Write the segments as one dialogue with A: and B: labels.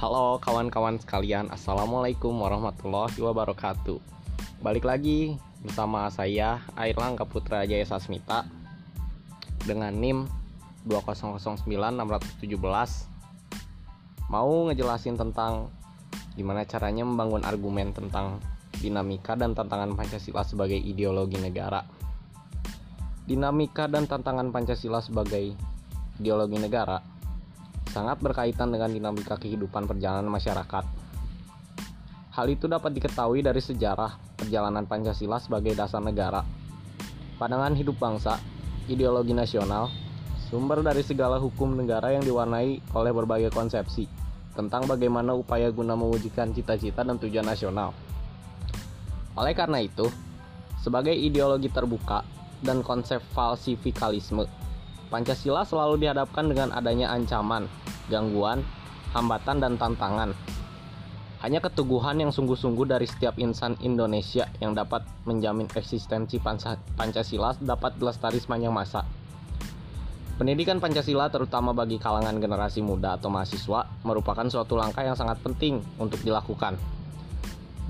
A: Halo kawan-kawan sekalian, Assalamualaikum warahmatullahi wabarakatuh. Balik lagi bersama saya Airlangga Putra Jaya Sasmita Dengan NIM 2009617 Mau ngejelasin tentang gimana caranya membangun argumen tentang dinamika dan tantangan Pancasila sebagai ideologi negara. Dinamika dan tantangan Pancasila sebagai ideologi negara sangat berkaitan dengan dinamika kehidupan perjalanan masyarakat. Hal itu dapat diketahui dari sejarah perjalanan Pancasila sebagai dasar negara. Pandangan hidup bangsa, ideologi nasional, sumber dari segala hukum negara yang diwarnai oleh berbagai konsepsi tentang bagaimana upaya guna mewujudkan cita-cita dan tujuan nasional. Oleh karena itu, sebagai ideologi terbuka dan konsep falsifikalisme, Pancasila selalu dihadapkan dengan adanya ancaman, gangguan, hambatan, dan tantangan. Hanya keteguhan yang sungguh-sungguh dari setiap insan Indonesia yang dapat menjamin eksistensi Pancasila dapat lestari sepanjang masa. Pendidikan Pancasila terutama bagi kalangan generasi muda atau mahasiswa merupakan suatu langkah yang sangat penting untuk dilakukan.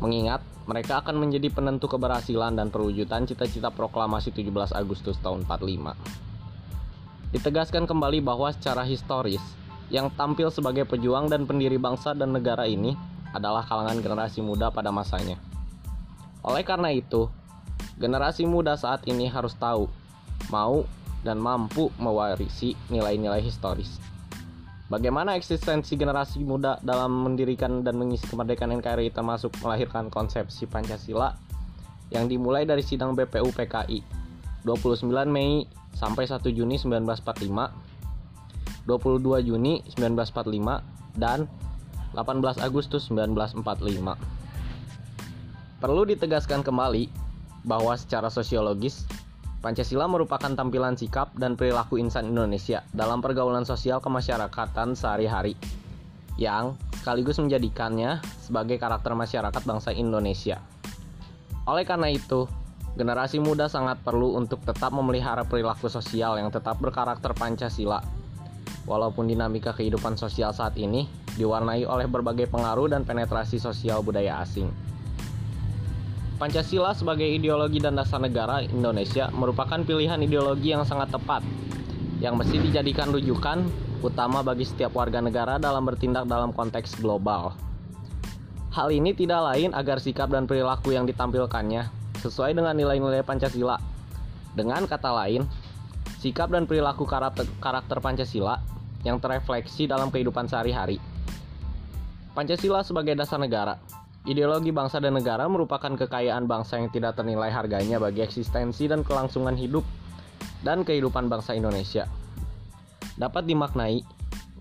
A: Mengingat mereka akan menjadi penentu keberhasilan dan perwujudan cita-cita proklamasi 17 Agustus tahun 45. Ditegaskan kembali bahwa secara historis, yang tampil sebagai pejuang dan pendiri bangsa dan negara ini adalah kalangan generasi muda pada masanya. Oleh karena itu, generasi muda saat ini harus tahu, mau, dan mampu mewarisi nilai-nilai historis. Bagaimana eksistensi generasi muda dalam mendirikan dan mengisi kemerdekaan NKRI termasuk melahirkan konsepsi Pancasila yang dimulai dari sidang BPU PKI 29 Mei sampai 1 Juni 1945, 22 Juni 1945, dan 18 Agustus 1945. Perlu ditegaskan kembali bahwa secara sosiologis, Pancasila merupakan tampilan sikap dan perilaku insan Indonesia dalam pergaulan sosial kemasyarakatan sehari-hari yang sekaligus menjadikannya sebagai karakter masyarakat bangsa Indonesia. Oleh karena itu, Generasi muda sangat perlu untuk tetap memelihara perilaku sosial yang tetap berkarakter Pancasila. Walaupun dinamika kehidupan sosial saat ini diwarnai oleh berbagai pengaruh dan penetrasi sosial budaya asing. Pancasila sebagai ideologi dan dasar negara Indonesia merupakan pilihan ideologi yang sangat tepat yang mesti dijadikan rujukan utama bagi setiap warga negara dalam bertindak dalam konteks global. Hal ini tidak lain agar sikap dan perilaku yang ditampilkannya sesuai dengan nilai-nilai Pancasila. Dengan kata lain, sikap dan perilaku karakter, karakter Pancasila yang terefleksi dalam kehidupan sehari-hari. Pancasila sebagai dasar negara, ideologi bangsa dan negara merupakan kekayaan bangsa yang tidak ternilai harganya bagi eksistensi dan kelangsungan hidup dan kehidupan bangsa Indonesia. Dapat dimaknai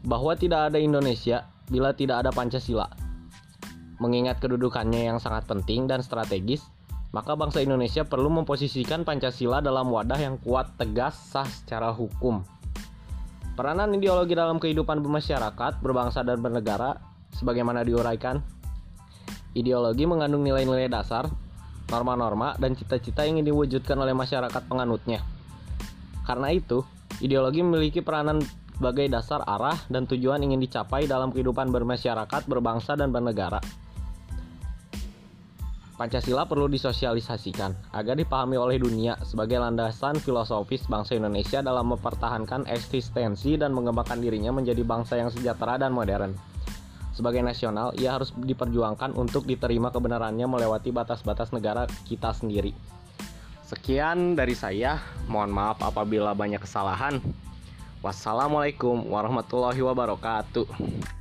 A: bahwa tidak ada Indonesia bila tidak ada Pancasila. Mengingat kedudukannya yang sangat penting dan strategis, maka bangsa Indonesia perlu memposisikan Pancasila dalam wadah yang kuat, tegas, sah secara hukum. Peranan ideologi dalam kehidupan bermasyarakat, berbangsa dan bernegara sebagaimana diuraikan. Ideologi mengandung nilai-nilai dasar, norma-norma, dan cita-cita yang ingin diwujudkan oleh masyarakat penganutnya. Karena itu, ideologi memiliki peranan sebagai dasar arah dan tujuan ingin dicapai dalam kehidupan bermasyarakat, berbangsa, dan bernegara. Pancasila perlu disosialisasikan agar dipahami oleh dunia sebagai landasan filosofis bangsa Indonesia dalam mempertahankan eksistensi dan mengembangkan dirinya menjadi bangsa yang sejahtera dan modern. Sebagai nasional, ia harus diperjuangkan untuk diterima kebenarannya melewati batas-batas negara kita sendiri. Sekian dari saya, mohon maaf apabila banyak kesalahan. Wassalamualaikum warahmatullahi wabarakatuh.